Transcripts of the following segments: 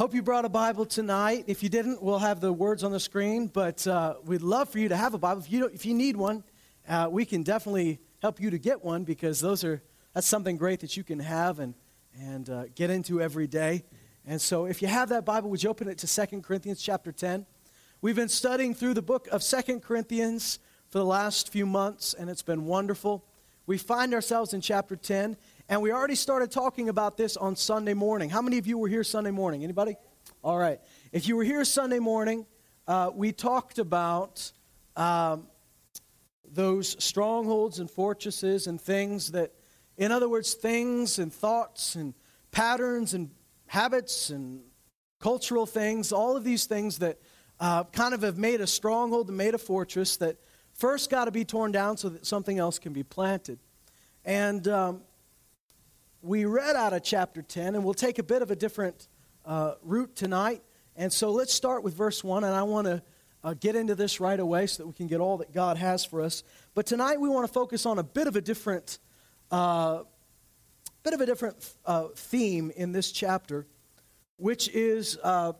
Hope you brought a Bible tonight. If you didn't, we'll have the words on the screen, but uh, we'd love for you to have a Bible. If you, if you need one, uh, we can definitely help you to get one because those are, that's something great that you can have and, and uh, get into every day. And so if you have that Bible, would you open it to 2 Corinthians chapter 10? We've been studying through the book of 2 Corinthians for the last few months, and it's been wonderful. We find ourselves in chapter 10, and we already started talking about this on Sunday morning. How many of you were here Sunday morning? Anybody? All right. If you were here Sunday morning, uh, we talked about um, those strongholds and fortresses and things that, in other words, things and thoughts and patterns and habits and cultural things, all of these things that uh, kind of have made a stronghold and made a fortress that first got to be torn down so that something else can be planted. And um, we read out of chapter 10, and we'll take a bit of a different uh, route tonight. And so let's start with verse 1, and I want to uh, get into this right away so that we can get all that God has for us. But tonight we want to focus on a bit of a different, uh, bit of a different uh, theme in this chapter, which is uh,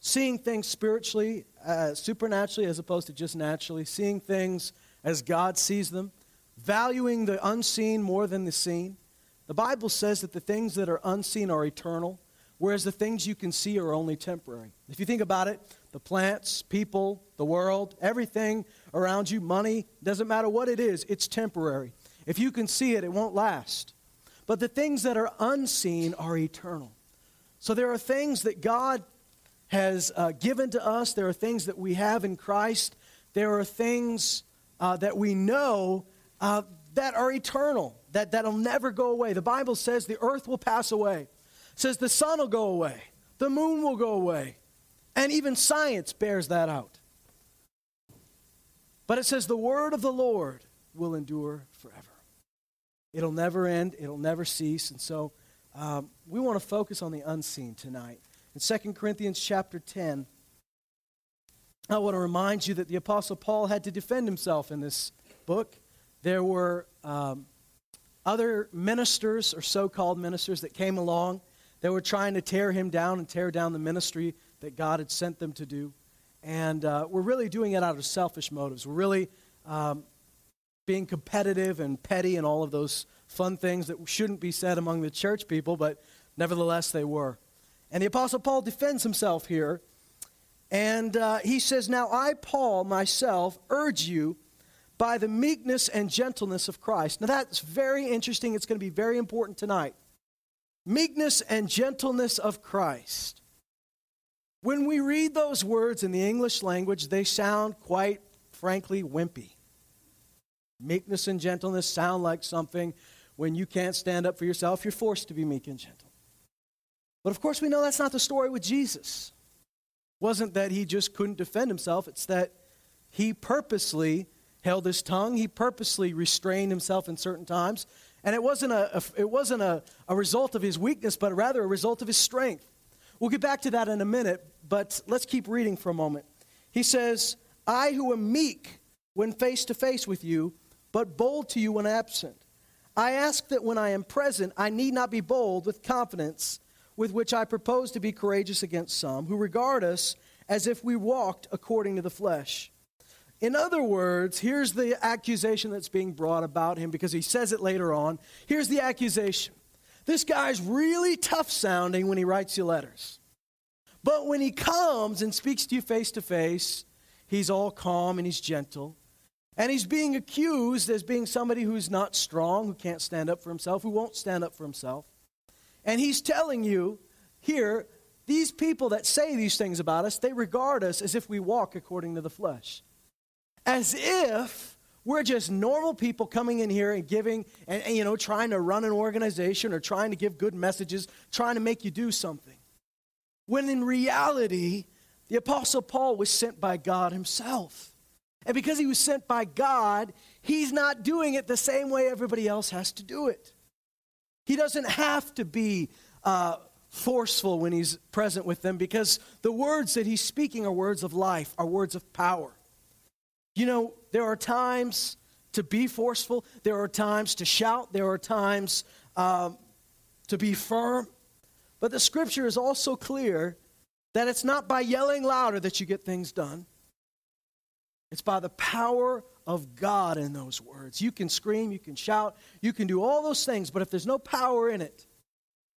seeing things spiritually, uh, supernaturally, as opposed to just naturally, seeing things as God sees them, valuing the unseen more than the seen. The Bible says that the things that are unseen are eternal, whereas the things you can see are only temporary. If you think about it, the plants, people, the world, everything around you, money, doesn't matter what it is, it's temporary. If you can see it, it won't last. But the things that are unseen are eternal. So there are things that God has uh, given to us, there are things that we have in Christ, there are things uh, that we know uh, that are eternal that, that'll never go away. The Bible says the earth will pass away. It says the sun will go away. The moon will go away. And even science bears that out. But it says the word of the Lord will endure forever. It'll never end, it'll never cease. And so um, we want to focus on the unseen tonight. In 2 Corinthians chapter 10, I want to remind you that the Apostle Paul had to defend himself in this book. There were um, other ministers or so called ministers that came along that were trying to tear him down and tear down the ministry that God had sent them to do. And uh, we're really doing it out of selfish motives. We're really um, being competitive and petty and all of those fun things that shouldn't be said among the church people, but nevertheless they were. And the Apostle Paul defends himself here. And uh, he says, Now I, Paul, myself, urge you by the meekness and gentleness of Christ. Now, that's very interesting. It's going to be very important tonight. Meekness and gentleness of Christ. When we read those words in the English language, they sound quite frankly wimpy. Meekness and gentleness sound like something when you can't stand up for yourself, you're forced to be meek and gentle. But of course, we know that's not the story with Jesus. It wasn't that he just couldn't defend himself, it's that he purposely held his tongue. He purposely restrained himself in certain times. And it wasn't, a, a it wasn't a, a result of his weakness, but rather a result of his strength. We'll get back to that in a minute, but let's keep reading for a moment. He says, I who am meek when face to face with you, but bold to you when absent. I ask that when I am present, I need not be bold with confidence with which I propose to be courageous against some who regard us as if we walked according to the flesh. In other words, here's the accusation that's being brought about him because he says it later on. Here's the accusation this guy's really tough sounding when he writes you letters. But when he comes and speaks to you face to face, he's all calm and he's gentle. And he's being accused as being somebody who's not strong, who can't stand up for himself, who won't stand up for himself. And he's telling you here, these people that say these things about us, they regard us as if we walk according to the flesh as if we're just normal people coming in here and giving and, and, you know trying to run an organization or trying to give good messages trying to make you do something. When in reality the apostle paul was sent by god himself. And because he was sent by god he's not doing it the same way everybody else has to do it. He doesn't have to be uh, forceful when he's present with them because the words that he's speaking are words of life are words of power you know, there are times to be forceful, there are times to shout, there are times um, to be firm. But the scripture is also clear That it's not by yelling louder that you get things done. It's by the power of God in those words. You can scream, you can shout, you can do all those things, but if there's no power in it,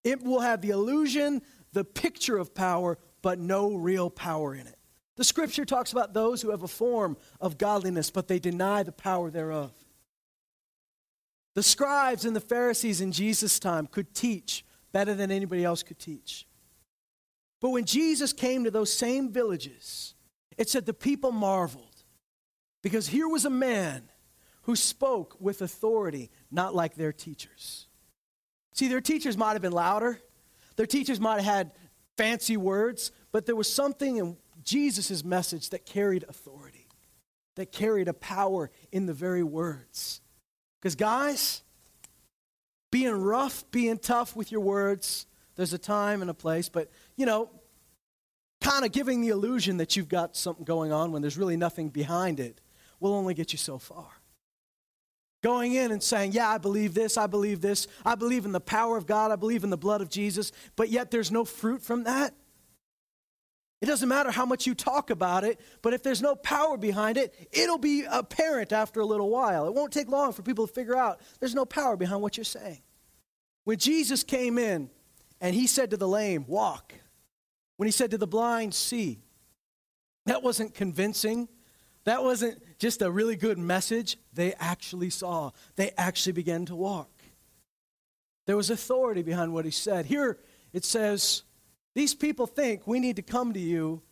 it will have the illusion, the picture of power, but no real power in it. The scripture talks about those who have a form of godliness, but they deny the power thereof. The scribes and the Pharisees in Jesus' time could teach better than anybody else could teach. But when Jesus came to those same villages, it said the people marveled because here was a man who spoke with authority, not like their teachers. See, their teachers might have been louder, their teachers might have had fancy words, but there was something in Jesus' message that carried authority, that carried a power in the very words. Because, guys, being rough, being tough with your words, there's a time and a place, but, you know, kind of giving the illusion that you've got something going on when there's really nothing behind it will only get you so far. Going in and saying, Yeah, I believe this, I believe this, I believe in the power of God, I believe in the blood of Jesus, but yet there's no fruit from that. It doesn't matter how much you talk about it, but if there's no power behind it, it'll be apparent after a little while. It won't take long for people to figure out there's no power behind what you're saying. When Jesus came in and he said to the lame, Walk, when he said to the blind, See, that wasn't convincing. That wasn't just a really good message. They actually saw, they actually began to walk. There was authority behind what he said. Here it says, These people think we need to come to you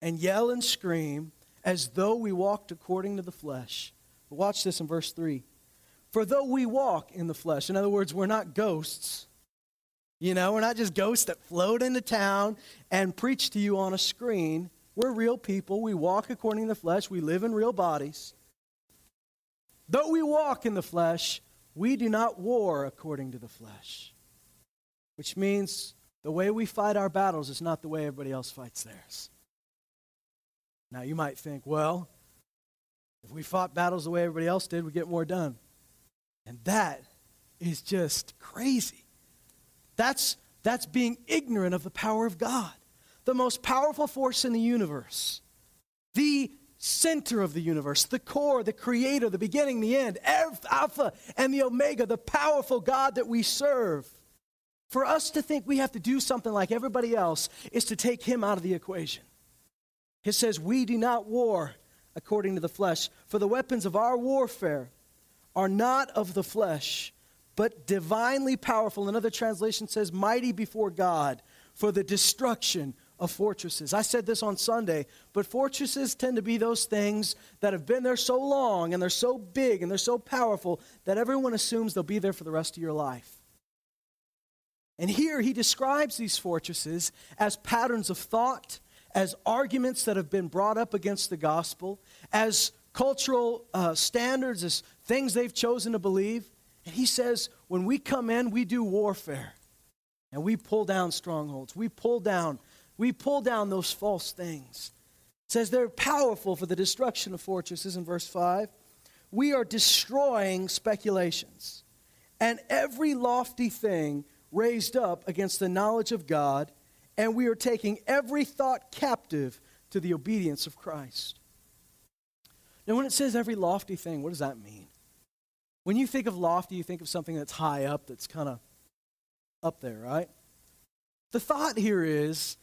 and yell and scream as though we walked according to the flesh. But watch this in verse 3. For though we walk in the flesh, in other words, we're not ghosts. You know, we're not just ghosts that float into town and preach to you on a screen. We're real people. We walk according to the flesh. We live in real bodies. Though we walk in the flesh, we do not war according to the flesh. Which means the way we fight our battles is not the way everybody else fights theirs. Now, you might think, well, if we fought battles the way everybody else did, we'd get more done. And that is just crazy. That's, that's being ignorant of the power of God the most powerful force in the universe, the center of the universe, the core, the creator, the beginning, the end, Alpha and the Omega, the powerful God that we serve. For us to think we have to do something like everybody else is to take him out of the equation. It says, We do not war according to the flesh, for the weapons of our warfare are not of the flesh, but divinely powerful. Another translation says, Mighty before God for the destruction of fortresses. I said this on Sunday, but fortresses tend to be those things that have been there so long and they're so big and they're so powerful that everyone assumes they'll be there for the rest of your life. And here he describes these fortresses as patterns of thought, as arguments that have been brought up against the gospel, as cultural uh, standards, as things they've chosen to believe. And he says, when we come in, we do warfare. And we pull down strongholds. We pull down we pull down those false things. It says they're powerful for the destruction of fortresses in verse 5. We are destroying speculations and every lofty thing raised up against the knowledge of God, and we are taking every thought captive to the obedience of Christ. Now, when it says every lofty thing, what does that mean? When you think of lofty, you think of something that's high up, that's kind of up there, right? The thought here is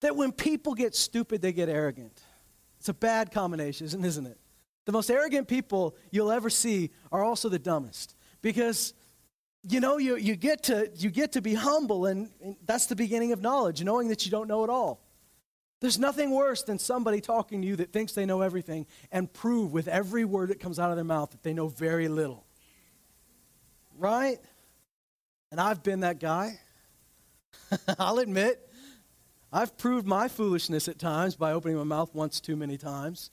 that when people get stupid, they get arrogant. It's a bad combination, isn't it? The most arrogant people you'll ever see are also the dumbest because you know you, you, get, to, you get to be humble and, and that's the beginning of knowledge knowing that you don't know it all. There's nothing worse than somebody talking to you that thinks they know everything and prove with every word that comes out of their mouth that they know very little. Right? And i've been that guy. I'll admit I've proved my foolishness at times by opening my mouth once too many times.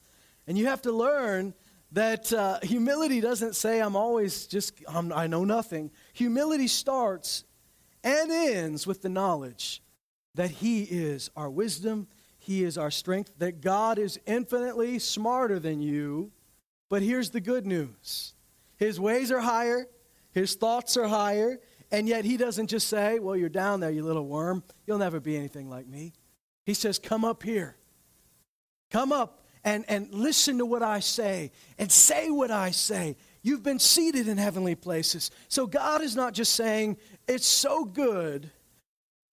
And you have to learn that uh, humility doesn't say I'm always just, I'm, I know nothing. Humility starts and ends with the knowledge that He is our wisdom, He is our strength, that God is infinitely smarter than you. But here's the good news His ways are higher, His thoughts are higher, and yet he doesn't just say, Well, you're down there, you little worm. You'll never be anything like me. He says, Come up here. Come up and, and listen to what I say and say what I say. You've been seated in heavenly places. So God is not just saying, It's so good.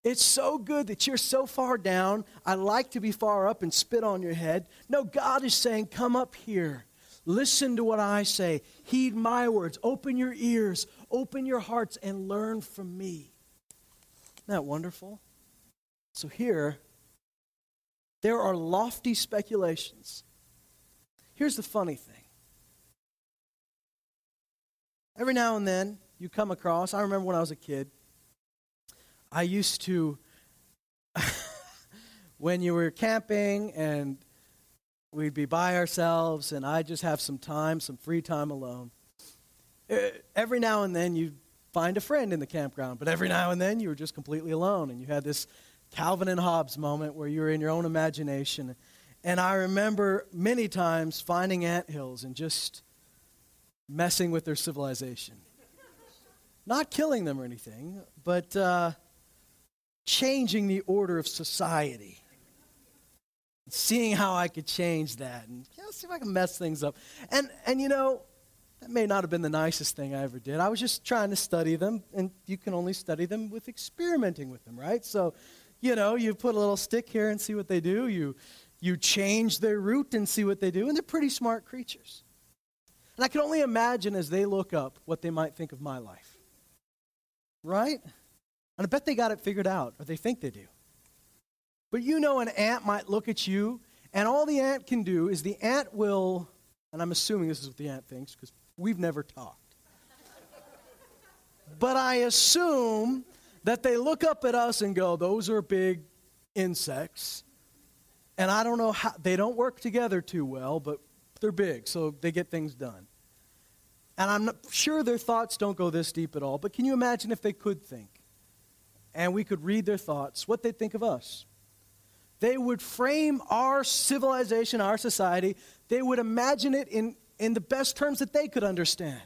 It's so good that you're so far down. I like to be far up and spit on your head. No, God is saying, Come up here. Listen to what I say. Heed my words. Open your ears. Open your hearts and learn from me. Isn't that wonderful? So here, there are lofty speculations. Here's the funny thing. Every now and then, you come across, I remember when I was a kid, I used to, when you were camping and we'd be by ourselves and I'd just have some time, some free time alone. Every now and then you'd find a friend in the campground, but every now and then you were just completely alone and you had this Calvin and Hobbes moment where you're in your own imagination. And I remember many times finding ant hills and just messing with their civilization. Not killing them or anything, but uh, changing the order of society seeing how I could change that and you know, see if I can mess things up. And, and you know, that may not have been the nicest thing I ever did. I was just trying to study them, and you can only study them with experimenting with them, right? So, you know, you put a little stick here and see what they do. You, you change their route and see what they do, and they're pretty smart creatures. And I can only imagine as they look up what they might think of my life. Right? And I bet they got it figured out, or they think they do. But you know, an ant might look at you, and all the ant can do is the ant will, and I'm assuming this is what the ant thinks because we've never talked. but I assume that they look up at us and go, Those are big insects. And I don't know how, they don't work together too well, but they're big, so they get things done. And I'm not sure their thoughts don't go this deep at all, but can you imagine if they could think? And we could read their thoughts, what they'd think of us they would frame our civilization, our society, they would imagine it in, in the best terms that they could understand.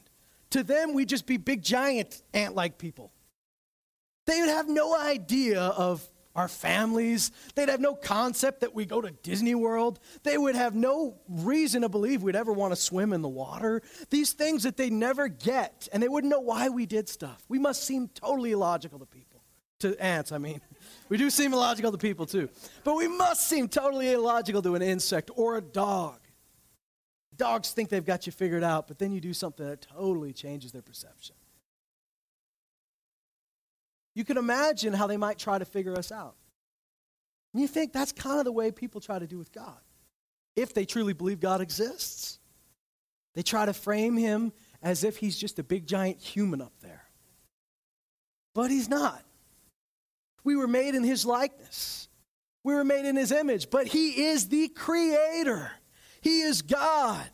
To them, we'd just be big, giant ant like people. They would have no idea of our families. They'd have no concept that we go to Disney World. They would have no reason to believe we'd ever want to swim in the water. These things that they never get, and they wouldn't know why we did stuff. We must seem totally illogical to people, to ants, I mean. We do seem illogical to people too. But we must seem totally illogical to an insect or a dog. Dogs think they've got you figured out, but then you do something that totally changes their perception. You can imagine how they might try to figure us out. And you think that's kind of the way people try to do with God. If they truly believe God exists, they try to frame him as if he's just a big giant human up there. But he's not. We were made in his likeness. We were made in his image, but he is the creator. He is God.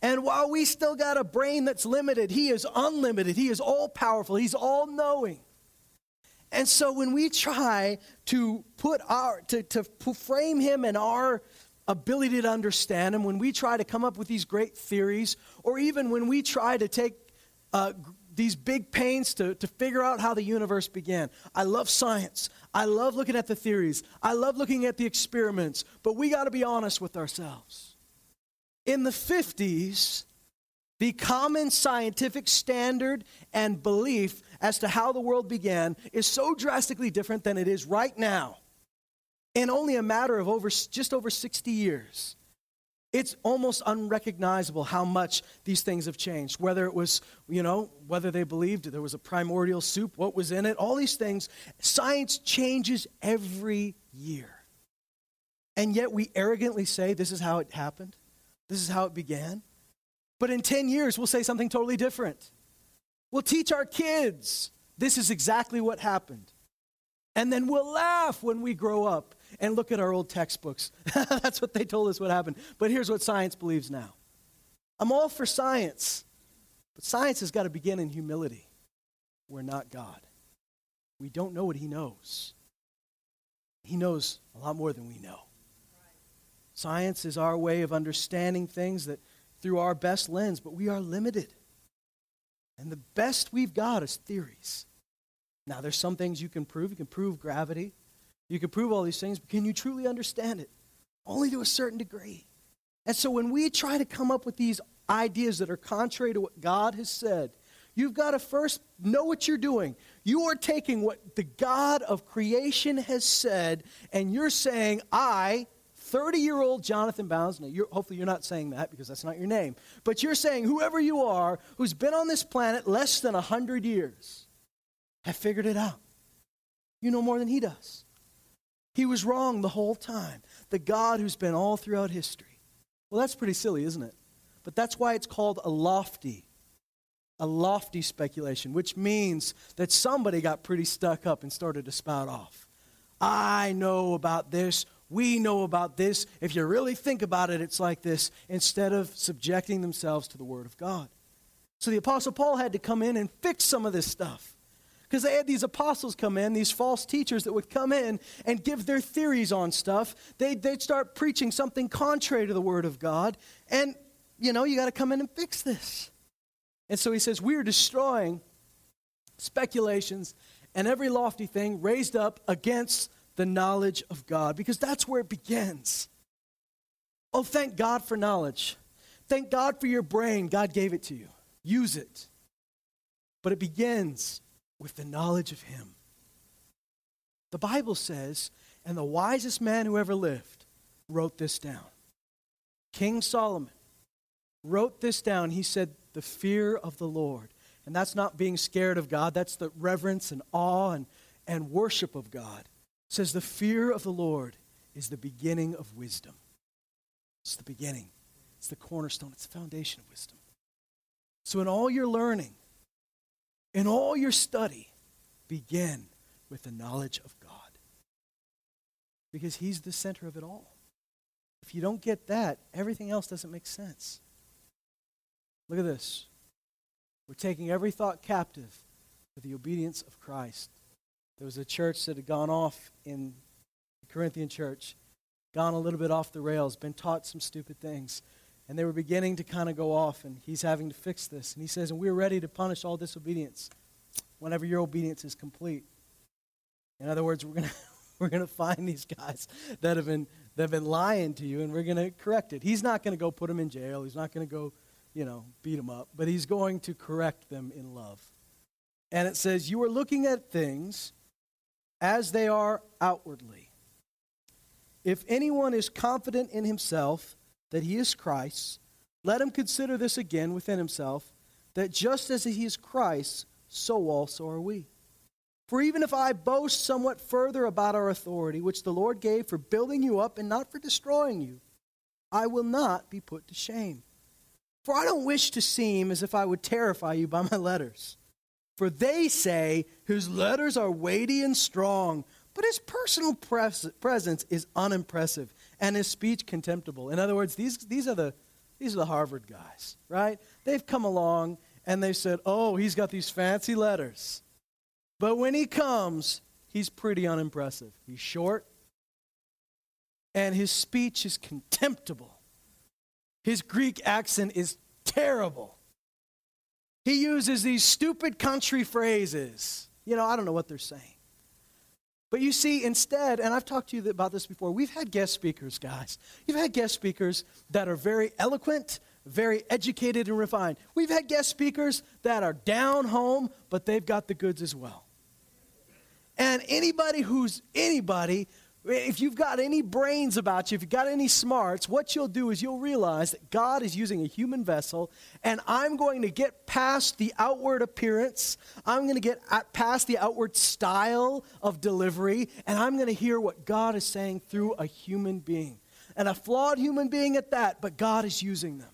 And while we still got a brain that's limited, he is unlimited. He is all powerful. He's all knowing. And so when we try to put our to, to frame him in our ability to understand him, when we try to come up with these great theories, or even when we try to take uh, these big pains to, to figure out how the universe began. I love science. I love looking at the theories. I love looking at the experiments. But we got to be honest with ourselves. In the 50s, the common scientific standard and belief as to how the world began is so drastically different than it is right now. In only a matter of over, just over 60 years. It's almost unrecognizable how much these things have changed. Whether it was, you know, whether they believed there was a primordial soup, what was in it, all these things. Science changes every year. And yet we arrogantly say this is how it happened, this is how it began. But in 10 years, we'll say something totally different. We'll teach our kids this is exactly what happened. And then we'll laugh when we grow up and look at our old textbooks. That's what they told us what happened. But here's what science believes now I'm all for science, but science has got to begin in humility. We're not God. We don't know what He knows. He knows a lot more than we know. Science is our way of understanding things that through our best lens, but we are limited. And the best we've got is theories. Now, there's some things you can prove. You can prove gravity. You can prove all these things, but can you truly understand it? Only to a certain degree. And so when we try to come up with these ideas that are contrary to what God has said, you've got to first know what you're doing. You are taking what the God of creation has said, and you're saying, I, 30 year old Jonathan Bounds, now you're, hopefully you're not saying that because that's not your name, but you're saying, whoever you are who's been on this planet less than 100 years, have figured it out. You know more than he does. He was wrong the whole time. The God who's been all throughout history. Well, that's pretty silly, isn't it? But that's why it's called a lofty, a lofty speculation, which means that somebody got pretty stuck up and started to spout off. I know about this. We know about this. If you really think about it, it's like this, instead of subjecting themselves to the Word of God. So the Apostle Paul had to come in and fix some of this stuff because they had these apostles come in, these false teachers that would come in and give their theories on stuff. They'd, they'd start preaching something contrary to the Word of God. And, you know, you got to come in and fix this. And so he says, We are destroying speculations and every lofty thing raised up against the knowledge of God, because that's where it begins. Oh, thank God for knowledge. Thank God for your brain. God gave it to you. Use it. But it begins with the knowledge of Him. The Bible says, and the wisest man who ever lived wrote this down. King Solomon wrote this down. He said, The fear of the Lord. And that's not being scared of God, that's the reverence and awe and, and worship of God. Says, The fear of the Lord is the beginning of wisdom. It's the beginning, it's the cornerstone, it's the foundation of wisdom. So, in all your learning, in all your study, begin with the knowledge of God. Because He's the center of it all. If you don't get that, everything else doesn't make sense. Look at this. We're taking every thought captive to the obedience of Christ. There was a church that had gone off in the Corinthian church, gone a little bit off the rails, been taught some stupid things. And they were beginning to kind of go off, and he's having to fix this. And he says, And we're ready to punish all disobedience whenever your obedience is complete. In other words, we're going to we're going to find these guys that have been that have been lying to you and we're going to correct it. He's not going to go put them in jail. He's not going to go, you know, beat them up, but he's going to correct them in love. And it says you are looking at things as they are outwardly. If anyone is confident in himself, that he is Christ, let him consider this again within himself, that just as he is Christ, so also are we. For even if I boast somewhat further about our authority, which the Lord gave for building you up and not for destroying you, I will not be put to shame. For I don't wish to seem as if I would terrify you by my letters. For they say, His letters are weighty and strong, but his personal pres- presence is unimpressive and his speech contemptible. In other words, these, these, are the, these are the Harvard guys, right? They've come along and they said, oh, he's got these fancy letters. But when he comes, he's pretty unimpressive. He's short, and his speech is contemptible. His Greek accent is terrible. He uses these stupid country phrases. You know, I don't know what they're saying. But you see, instead, and I've talked to you about this before, we've had guest speakers, guys. You've had guest speakers that are very eloquent, very educated, and refined. We've had guest speakers that are down home, but they've got the goods as well. And anybody who's anybody if you've got any brains about you, if you've got any smarts, what you'll do is you'll realize that God is using a human vessel, and I'm going to get past the outward appearance. I'm going to get past the outward style of delivery, and I'm going to hear what God is saying through a human being. And a flawed human being at that, but God is using them.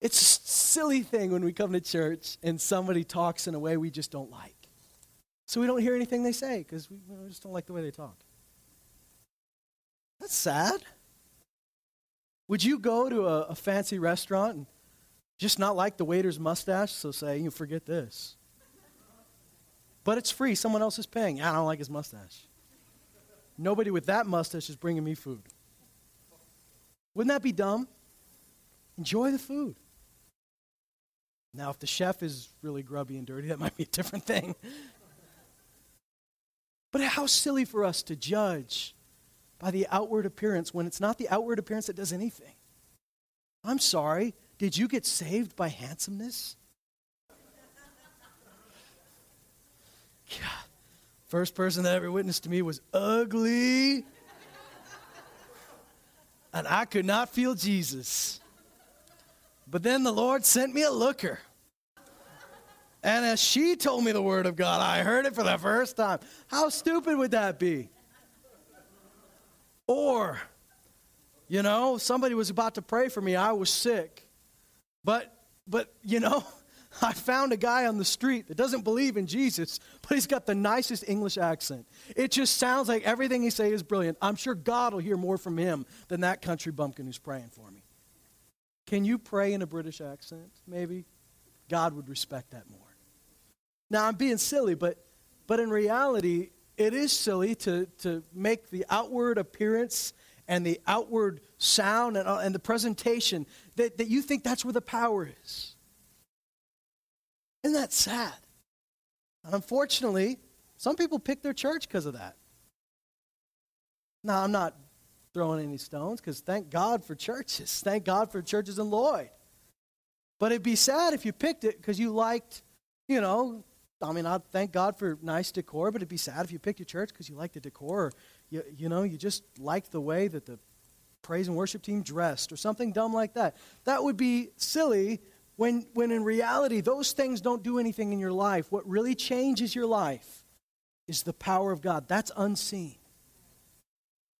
It's a silly thing when we come to church and somebody talks in a way we just don't like. So we don't hear anything they say because we, we just don't like the way they talk. That's sad. Would you go to a, a, fancy restaurant and just not like the waiter's mustache, so say, you forget this? But it's free, someone else is paying. I don't like his mustache. Nobody with that mustache is bringing me food. Wouldn't that be dumb? Enjoy the food. Now, if the chef is really grubby and dirty, that might be a different thing. But how silly for us to judge by the outward appearance when it's not the outward appearance that does anything. I'm sorry, did you get saved by handsomeness? God. First person that ever witnessed to me was ugly. And I could not feel Jesus. But then the Lord sent me a looker. And as she told me the word of God, I heard it for the first time. How stupid would that be? Or, you know, somebody was about to pray for me. I was sick. But, but, you know, I found a guy on the street that doesn't believe in Jesus, but he's got the nicest English accent. It just sounds like everything he says is brilliant. I'm sure God will hear more from him than that country bumpkin who's praying for me. Can you pray in a British accent? Maybe God would respect that more. Now, I'm being silly, but, but in reality, it is silly to, to make the outward appearance and the outward sound and, uh, and the presentation that, that you think that's where the power is. Isn't that sad? Unfortunately, some people pick their church because of that. Now, I'm not throwing any stones because thank God for churches. Thank God for churches in Lloyd. But it'd be sad if you picked it because you liked, you know, I mean, I thank God for nice decor, but it'd be sad if you picked your church because you like the decor, or you, you know, you just liked the way that the praise and worship team dressed, or something dumb like that. That would be silly when, when in reality, those things don't do anything in your life. What really changes your life is the power of God. That's unseen.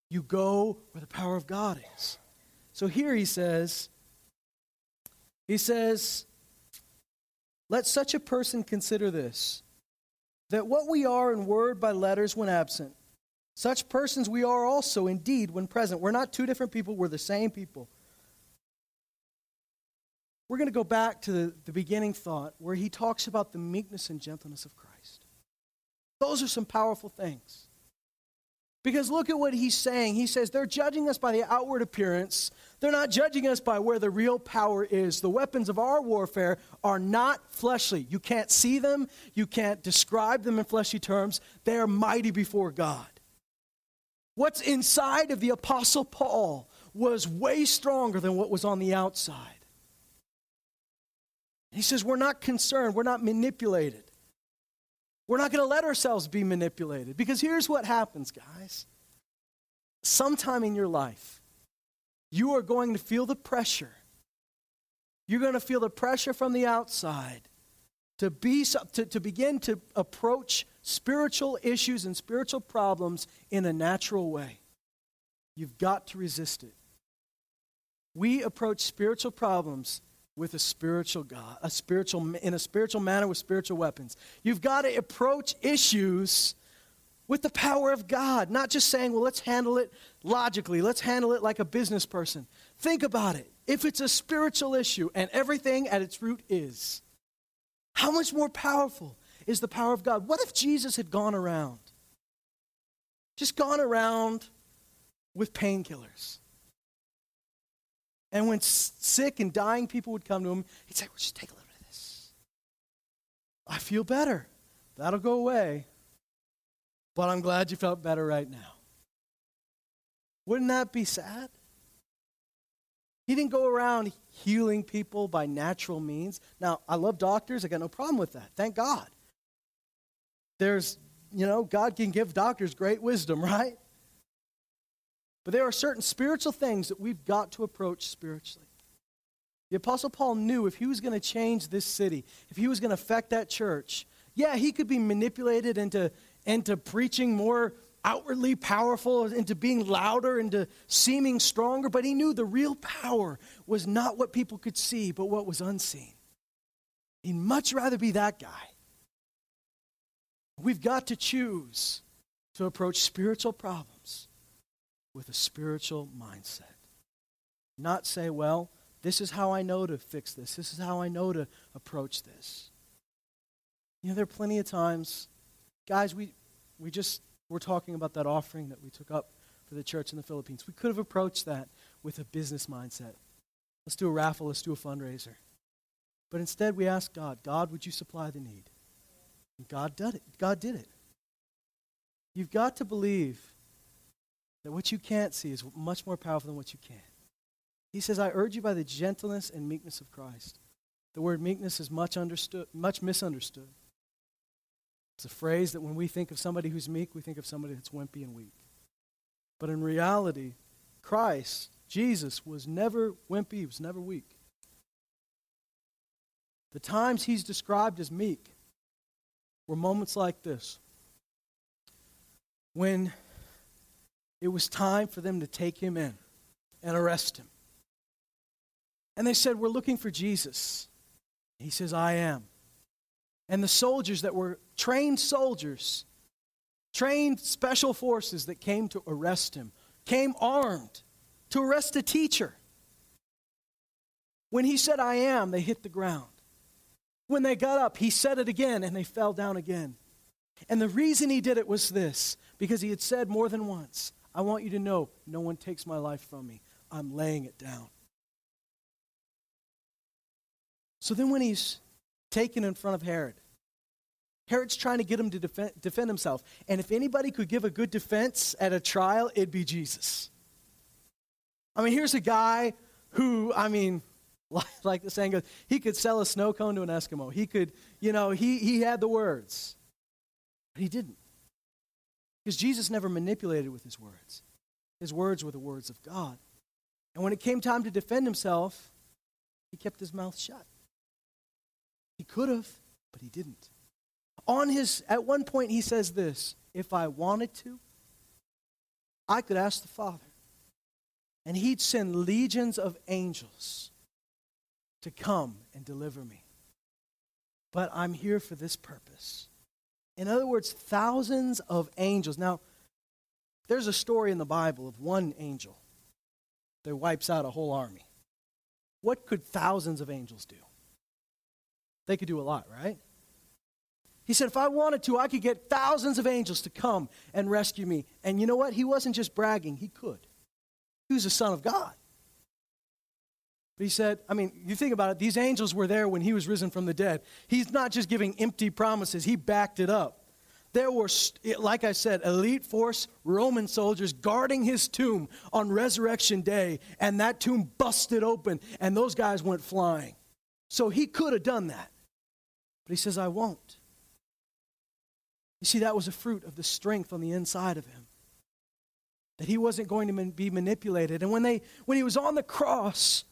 You go where the power of God is. So here he says, he says, let such a person consider this that what we are in word by letters when absent, such persons we are also indeed when present. We're not two different people, we're the same people. We're going to go back to the, the beginning thought where he talks about the meekness and gentleness of Christ. Those are some powerful things. Because look at what he's saying. He says they're judging us by the outward appearance. They're not judging us by where the real power is. The weapons of our warfare are not fleshly. You can't see them, you can't describe them in fleshly terms. They are mighty before God. What's inside of the Apostle Paul was way stronger than what was on the outside. He says, We're not concerned, we're not manipulated. We're not going to let ourselves be manipulated. Because here's what happens, guys. Sometime in your life, you are going to feel the pressure. You're going to feel the pressure from the outside to, be, to, to begin to approach spiritual issues and spiritual problems in a natural way. You've got to resist it. We approach spiritual problems with a spiritual God, a spiritual in a spiritual manner with spiritual weapons. You've got to approach issues with the power of God, not just saying, well, let's handle it logically, let's handle it like a business person. Think about it. If it's a spiritual issue and everything at its root is, how much more powerful is the power of God? What if Jesus had gone around, just gone around with painkillers? And when sick and dying people would come to him, he'd say, well, just take a little bit of this. I feel better. That'll go away. But I'm glad you felt better right now. Wouldn't that be sad? He didn't go around healing people by natural means. Now, I love doctors. I got no problem with that. Thank God. There's, you know, God can give doctors great wisdom, right? But there are certain spiritual things that we've got to approach spiritually. The Apostle Paul knew if he was going to change this city, if he was going to affect that church, yeah, he could be manipulated into, into preaching more outwardly powerful, into being louder, into seeming stronger, but he knew the real power was not what people could see, but what was unseen. He'd much rather be that guy. We've got to choose to approach spiritual problems with a spiritual mindset. Not say, well, this is how I know to fix this. This is how I know to approach this. You know, there are plenty of times, guys, we, we just we're talking about that offering that we took up for the church in the Philippines. We could have approached that with a business mindset. Let's do a raffle, let's do a fundraiser. But instead, we asked God, God, would you supply the need? And God did it. God did it. You've got to believe that what you can't see is much more powerful than what you can. He says, I urge you by the gentleness and meekness of Christ. The word meekness is much understood, much misunderstood. It's a phrase that when we think of somebody who's meek, we think of somebody that's wimpy and weak. But in reality, Christ, Jesus, was never wimpy, he was never weak. The times he's described as meek were moments like this when it was time for them to take him in and arrest him. And they said, We're looking for Jesus. He says, I am. And the soldiers that were trained soldiers, trained special forces that came to arrest him, came armed to arrest a teacher. When he said, I am, they hit the ground. When they got up, he said it again and they fell down again. And the reason he did it was this because he had said more than once, I want you to know no one takes my life from me. I'm laying it down. So then, when he's taken in front of Herod, Herod's trying to get him to defend, defend himself. And if anybody could give a good defense at a trial, it'd be Jesus. I mean, here's a guy who, I mean, like the saying goes, he could sell a snow cone to an Eskimo. He could, you know, he, he had the words. But he didn't. Because Jesus never manipulated with his words. His words were the words of God. And when it came time to defend himself, he kept his mouth shut. He could have, but he didn't. On his at one point he says this, if I wanted to, I could ask the Father. And he'd send legions of angels to come and deliver me. But I'm here for this purpose. In other words, thousands of angels. Now, there's a story in the Bible of one angel that wipes out a whole army. What could thousands of angels do? They could do a lot, right? He said, if I wanted to, I could get thousands of angels to come and rescue me. And you know what? He wasn't just bragging, he could. He was the Son of God. But he said, I mean, you think about it, these angels were there when he was risen from the dead. He's not just giving empty promises, he backed it up. There were, like I said, elite force Roman soldiers guarding his tomb on resurrection day, and that tomb busted open, and those guys went flying. So he could have done that. But he says, I won't. You see, that was a fruit of the strength on the inside of him. That he wasn't going to be manipulated. And when, they, when he was on the cross,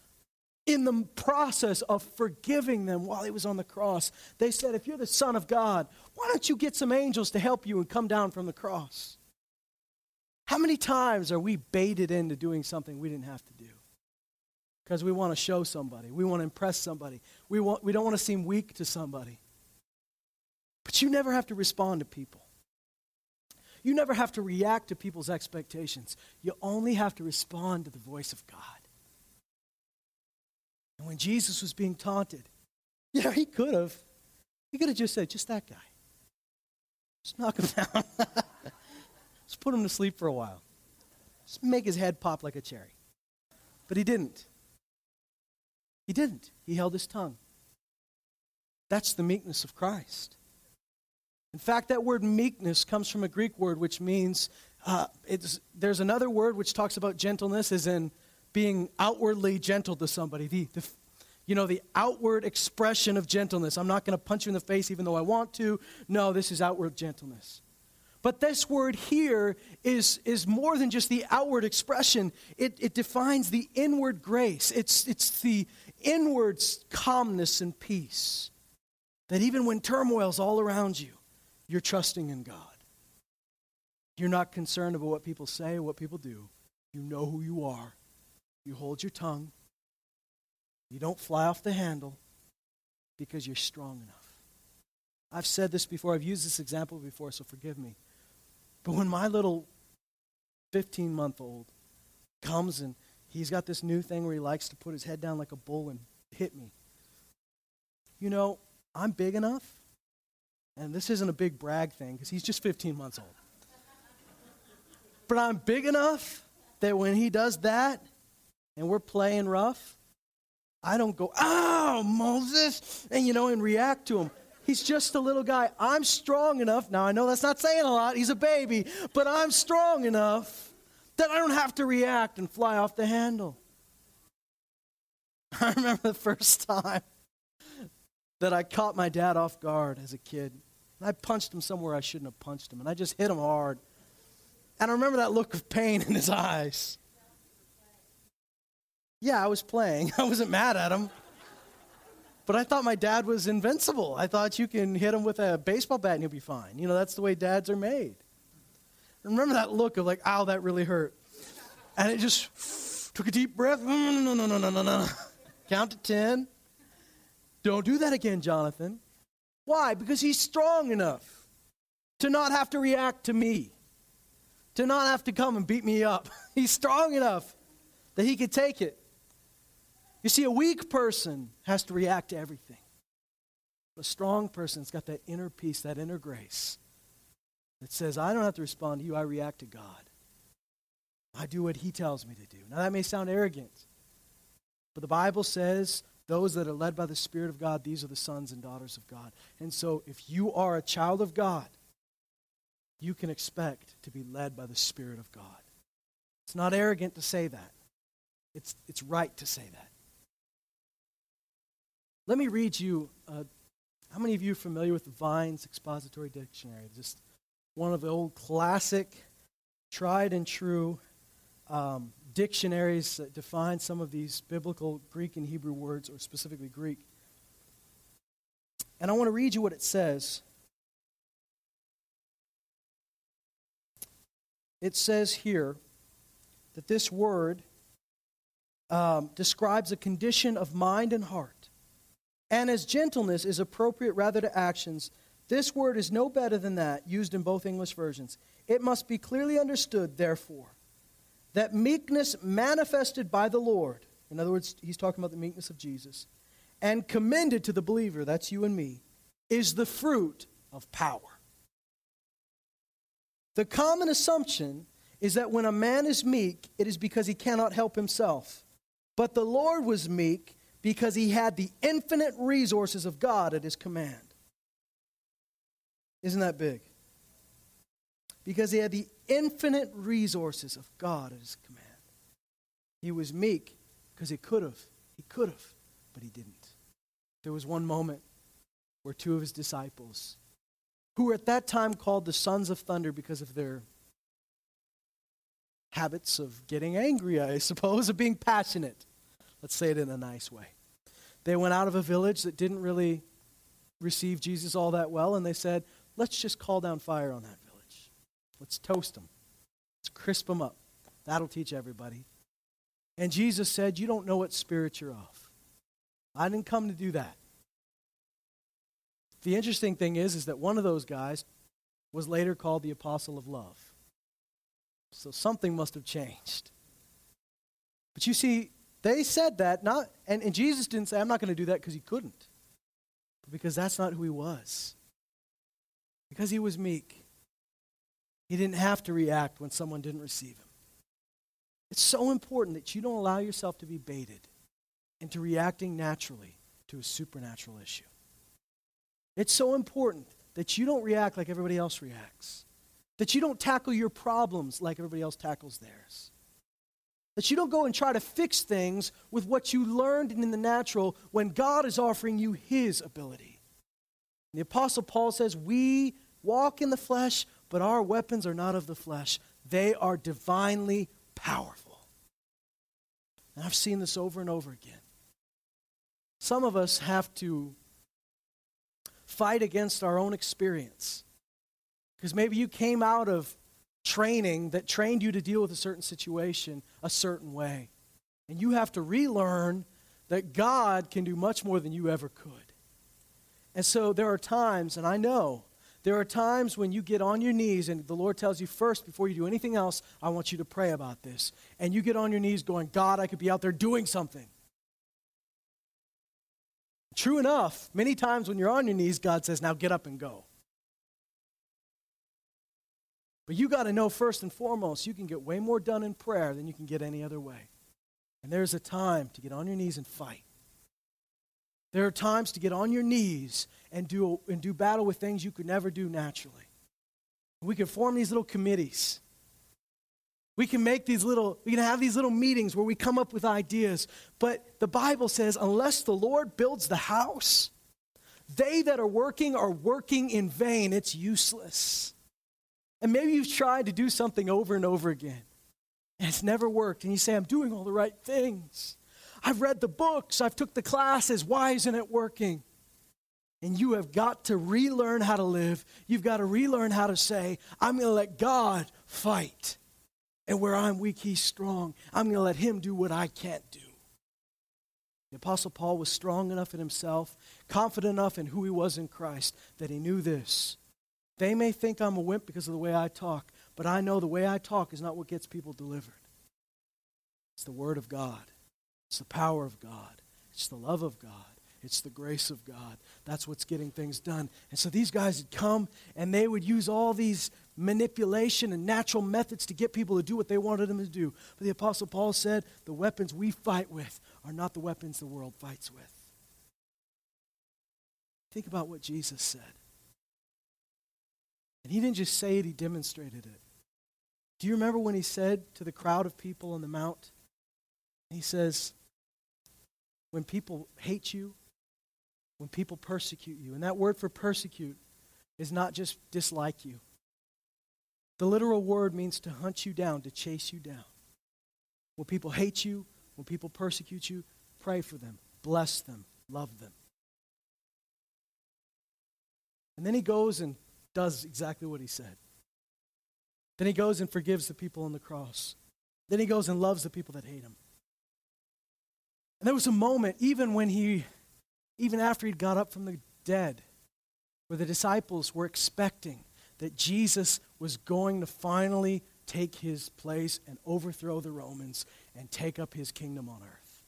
in the process of forgiving them while he was on the cross, they said, If you're the Son of God, why don't you get some angels to help you and come down from the cross? How many times are we baited into doing something we didn't have to do? Because we want to show somebody, we want to impress somebody, we, want, we don't want to seem weak to somebody. But you never have to respond to people. You never have to react to people's expectations. You only have to respond to the voice of God. And when Jesus was being taunted, yeah, he could have. He could have just said, just that guy. Just knock him down. just put him to sleep for a while. Just make his head pop like a cherry. But he didn't. He didn't. He held his tongue. That's the meekness of Christ. In fact, that word meekness comes from a Greek word which means uh, there's another word which talks about gentleness, as in being outwardly gentle to somebody. The, the, you know, the outward expression of gentleness. I'm not going to punch you in the face even though I want to. No, this is outward gentleness. But this word here is, is more than just the outward expression, it, it defines the inward grace. It's, it's the inward calmness and peace. That even when turmoil's all around you, you're trusting in God. You're not concerned about what people say or what people do. You know who you are. You hold your tongue. You don't fly off the handle because you're strong enough. I've said this before, I've used this example before, so forgive me. But when my little 15 month old comes and he's got this new thing where he likes to put his head down like a bull and hit me, you know, I'm big enough, and this isn't a big brag thing because he's just 15 months old. but I'm big enough that when he does that, and we're playing rough, I don't go, oh, Moses, and you know, and react to him. He's just a little guy. I'm strong enough. Now, I know that's not saying a lot. He's a baby. But I'm strong enough that I don't have to react and fly off the handle. I remember the first time that I caught my dad off guard as a kid. I punched him somewhere I shouldn't have punched him, and I just hit him hard. And I remember that look of pain in his eyes. Yeah, I was playing. I wasn't mad at him. But I thought my dad was invincible. I thought you can hit him with a baseball bat and he'll be fine. You know, that's the way dads are made. remember that look of like, ow, that really hurt. And it just took a deep breath. No, no, no, no, no, no, no. Count to 10. Don't do that again, Jonathan. Why? Because he's strong enough to not have to react to me, to not have to come and beat me up. He's strong enough that he could take it. You see, a weak person has to react to everything. A strong person's got that inner peace, that inner grace that says, I don't have to respond to you, I react to God. I do what He tells me to do. Now, that may sound arrogant, but the Bible says those that are led by the Spirit of God, these are the sons and daughters of God. And so, if you are a child of God, you can expect to be led by the Spirit of God. It's not arrogant to say that, it's, it's right to say that. Let me read you. Uh, how many of you are familiar with the Vine's Expository Dictionary? Just one of the old classic, tried and true um, dictionaries that define some of these biblical Greek and Hebrew words, or specifically Greek. And I want to read you what it says. It says here that this word um, describes a condition of mind and heart and as gentleness is appropriate rather to actions, this word is no better than that, used in both English versions. It must be clearly understood, therefore, that meekness manifested by the Lord, in other words, he's talking about the meekness of Jesus, and commended to the believer, that's you and me, is the fruit of power. The common assumption is that when a man is meek, it is because he cannot help himself. But the Lord was meek because he had the infinite resources of God at his command. Isn't that big? Because he had the infinite resources of God at his command. He was meek because he could have. He could have, but he didn't. There was one moment where two of his disciples, who were at that time called the sons of thunder because of their habits of getting angry, I suppose, of being passionate. Let's say it in a nice way. They went out of a village that didn't really receive Jesus all that well, and they said, let's just call down fire on that village. Let's toast them. Let's crisp them up. That'll teach everybody. And Jesus said, You don't know what spirit you're of. I didn't come to do that. The interesting thing is, is that one of those guys was later called the apostle of love. So something must have changed. But you see, they said that, not, and, and Jesus didn't say, I'm not going to do that because he couldn't. Because that's not who he was. Because he was meek. He didn't have to react when someone didn't receive him. It's so important that you don't allow yourself to be baited into reacting naturally to a supernatural issue. It's so important that you don't react like everybody else reacts, that you don't tackle your problems like everybody else tackles theirs. That you don't go and try to fix things with what you learned in the natural when God is offering you His ability. The Apostle Paul says, We walk in the flesh, but our weapons are not of the flesh, they are divinely powerful. And I've seen this over and over again. Some of us have to fight against our own experience. Because maybe you came out of training that trained you to deal with a certain situation a certain way. And you have to relearn that God can do much more than you ever could. And so there are times, and I know, there are times when you get on your knees and the Lord tells you first, before you do anything else, I want you to pray about this. And you get on your knees going, God, I could be out there doing something. True enough, many times when you're on your knees, God says, now get up and go. But you got to know first and foremost, you can get way more done in prayer than you can get any other way. And there's a time to get on your knees and fight. There are times to get on your knees and do, and do battle with things you could never do naturally. We can form these little committees. We can make these little, we can have these little meetings where we come up with ideas. But the Bible says, unless the Lord builds the house, they that are working are working in vain. It's useless. And maybe you've tried to do something over and over again, and it's never worked. And you say, I'm doing all the right things. I've read the books, I've took the classes. Why isn't it working? And you have got to relearn how to live. You've got to relearn how to say, I'm going to let God fight. And where I'm weak, he's strong. I'm going to let him do what I can't do. The Apostle Paul was strong enough in himself, confident enough in who he was in Christ, that he knew this. They may think I'm a wimp because of the way I talk, but I know the way I talk is not what gets people delivered. It's the Word of God, it's the power of God, it's the love of God. It's the grace of God. That's what's getting things done. And so these guys would come and they would use all these manipulation and natural methods to get people to do what they wanted them to do. But the Apostle Paul said, the weapons we fight with are not the weapons the world fights with. Think about what Jesus said. And he didn't just say it, he demonstrated it. Do you remember when he said to the crowd of people on the mount, he says, when people hate you, when people persecute you, and that word for persecute is not just dislike you. The literal word means to hunt you down, to chase you down. When people hate you, when people persecute you, pray for them, bless them, love them. And then he goes and does exactly what he said. Then he goes and forgives the people on the cross. Then he goes and loves the people that hate him. And there was a moment, even when he, even after he'd got up from the dead, where the disciples were expecting that Jesus was going to finally take his place and overthrow the Romans and take up his kingdom on earth.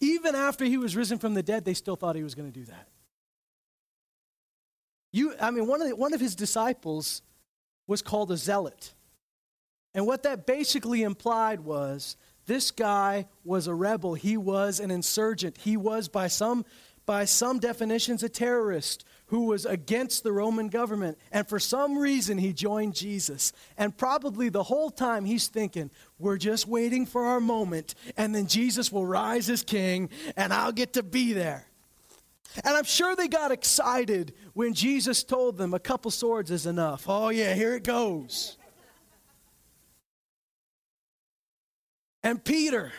Even after he was risen from the dead, they still thought he was going to do that. You, I mean, one of, the, one of his disciples was called a zealot. And what that basically implied was this guy was a rebel. He was an insurgent. He was, by some, by some definitions, a terrorist who was against the Roman government. And for some reason, he joined Jesus. And probably the whole time he's thinking, we're just waiting for our moment, and then Jesus will rise as king, and I'll get to be there. And I'm sure they got excited when Jesus told them a couple swords is enough. Oh, yeah, here it goes. And Peter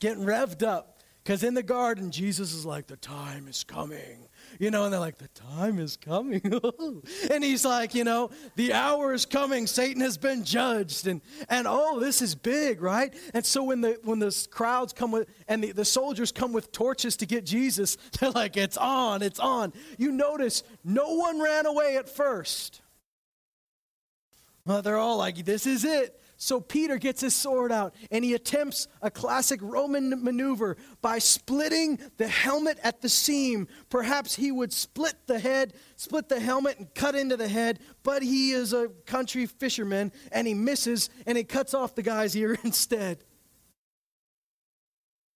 getting revved up because in the garden, Jesus is like, the time is coming you know, and they're like, the time is coming. and he's like, you know, the hour is coming. Satan has been judged. And, and oh, this is big, right? And so when the, when the crowds come with, and the, the soldiers come with torches to get Jesus, they're like, it's on, it's on. You notice no one ran away at first. Well, they're all like, this is it. So Peter gets his sword out and he attempts a classic Roman maneuver by splitting the helmet at the seam. Perhaps he would split the head, split the helmet, and cut into the head, but he is a country fisherman and he misses and he cuts off the guy's ear instead.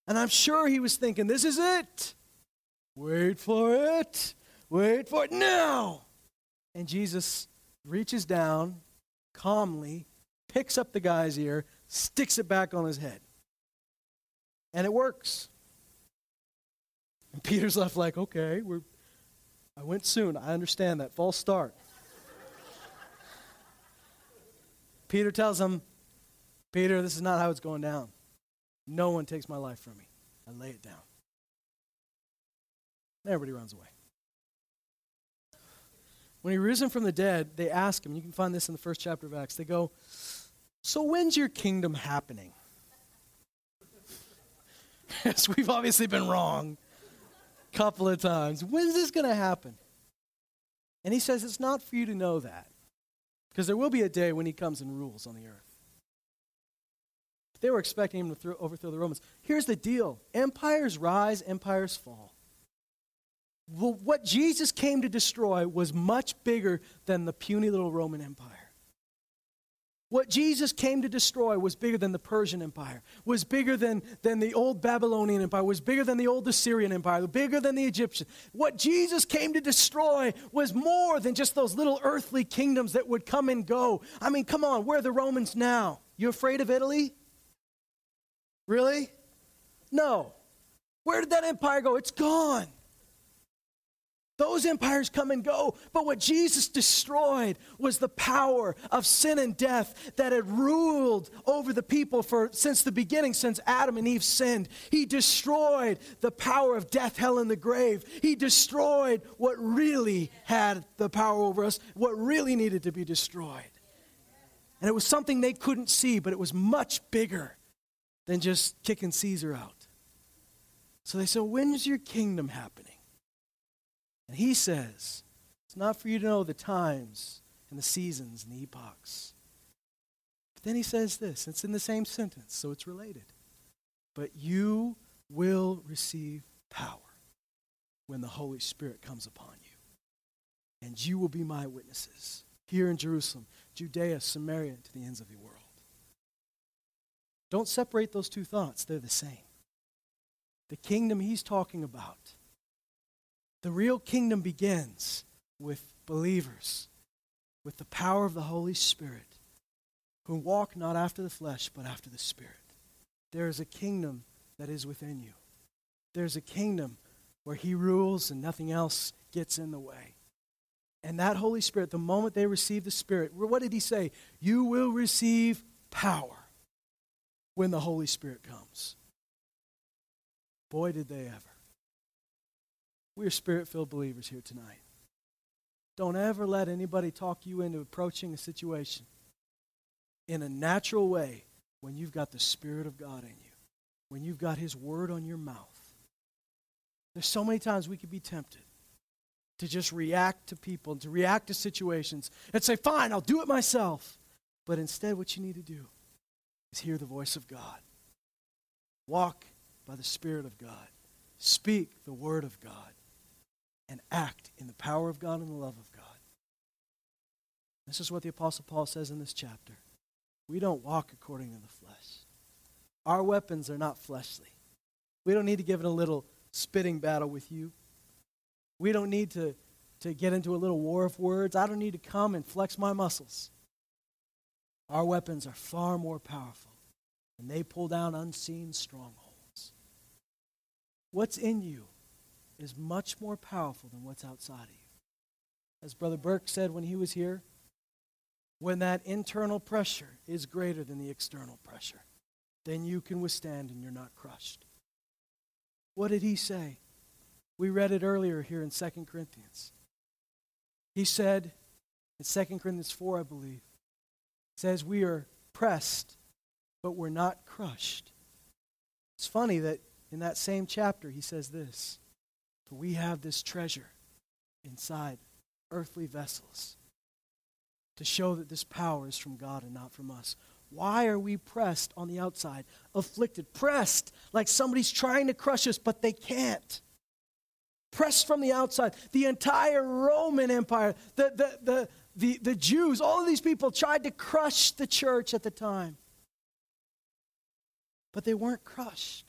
And I'm sure he was thinking, this is it. Wait for it. Wait for it now. And Jesus reaches down calmly picks up the guy's ear, sticks it back on his head. And it works. And Peter's left like, okay, we're, I went soon. I understand that. False start. Peter tells him, Peter, this is not how it's going down. No one takes my life from me. I lay it down. Everybody runs away. When he risen from the dead, they ask him, you can find this in the first chapter of Acts, they go, so, when's your kingdom happening? yes, we've obviously been wrong a couple of times. When's this going to happen? And he says, It's not for you to know that. Because there will be a day when he comes and rules on the earth. They were expecting him to throw, overthrow the Romans. Here's the deal empires rise, empires fall. Well, what Jesus came to destroy was much bigger than the puny little Roman Empire. What Jesus came to destroy was bigger than the Persian Empire, was bigger than, than the old Babylonian Empire, was bigger than the old Assyrian Empire, bigger than the Egyptian. What Jesus came to destroy was more than just those little earthly kingdoms that would come and go. I mean, come on, where are the Romans now? You afraid of Italy? Really? No. Where did that empire go? It's gone. Those empires come and go. But what Jesus destroyed was the power of sin and death that had ruled over the people for since the beginning, since Adam and Eve sinned. He destroyed the power of death, hell, and the grave. He destroyed what really had the power over us, what really needed to be destroyed. And it was something they couldn't see, but it was much bigger than just kicking Caesar out. So they said, When's your kingdom happening? And he says, It's not for you to know the times and the seasons and the epochs. But then he says this, it's in the same sentence, so it's related. But you will receive power when the Holy Spirit comes upon you. And you will be my witnesses here in Jerusalem, Judea, Samaria, to the ends of the world. Don't separate those two thoughts, they're the same. The kingdom he's talking about the real kingdom begins with believers, with the power of the Holy Spirit, who walk not after the flesh, but after the Spirit. There is a kingdom that is within you. There's a kingdom where He rules and nothing else gets in the way. And that Holy Spirit, the moment they receive the Spirit, what did He say? You will receive power when the Holy Spirit comes. Boy, did they ever. We are spirit filled believers here tonight. Don't ever let anybody talk you into approaching a situation in a natural way when you've got the Spirit of God in you, when you've got His Word on your mouth. There's so many times we could be tempted to just react to people and to react to situations and say, fine, I'll do it myself. But instead, what you need to do is hear the voice of God. Walk by the Spirit of God. Speak the Word of God and act in the power of God and the love of God. This is what the Apostle Paul says in this chapter. We don't walk according to the flesh. Our weapons are not fleshly. We don't need to give it a little spitting battle with you. We don't need to, to get into a little war of words. I don't need to come and flex my muscles. Our weapons are far more powerful, and they pull down unseen strongholds. What's in you is much more powerful than what's outside of you. As Brother Burke said when he was here, when that internal pressure is greater than the external pressure, then you can withstand and you're not crushed. What did he say? We read it earlier here in 2 Corinthians. He said in 2 Corinthians 4, I believe, says, We are pressed, but we're not crushed. It's funny that in that same chapter he says this we have this treasure inside earthly vessels to show that this power is from God and not from us. Why are we pressed on the outside? Afflicted, pressed like somebody's trying to crush us, but they can't. Pressed from the outside. The entire Roman Empire, the, the, the, the, the Jews, all of these people tried to crush the church at the time. But they weren't crushed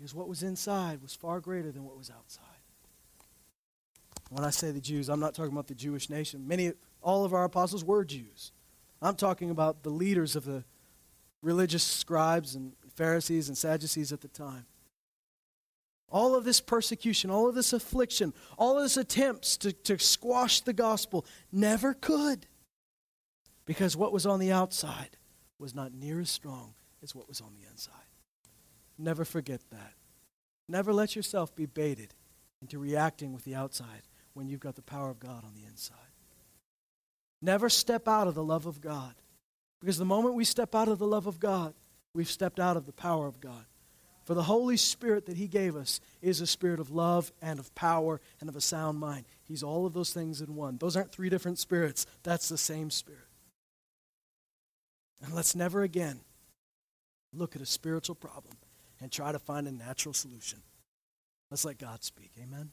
because what was inside was far greater than what was outside. When I say the Jews, I'm not talking about the Jewish nation. Many, all of our apostles were Jews. I'm talking about the leaders of the religious scribes and Pharisees and Sadducees at the time. All of this persecution, all of this affliction, all of this attempts to, to squash the gospel never could. Because what was on the outside was not near as strong as what was on the inside. Never forget that. Never let yourself be baited into reacting with the outside when you've got the power of God on the inside. Never step out of the love of God. Because the moment we step out of the love of God, we've stepped out of the power of God. For the Holy Spirit that He gave us is a spirit of love and of power and of a sound mind. He's all of those things in one. Those aren't three different spirits, that's the same spirit. And let's never again look at a spiritual problem and try to find a natural solution. Let's let God speak. Amen.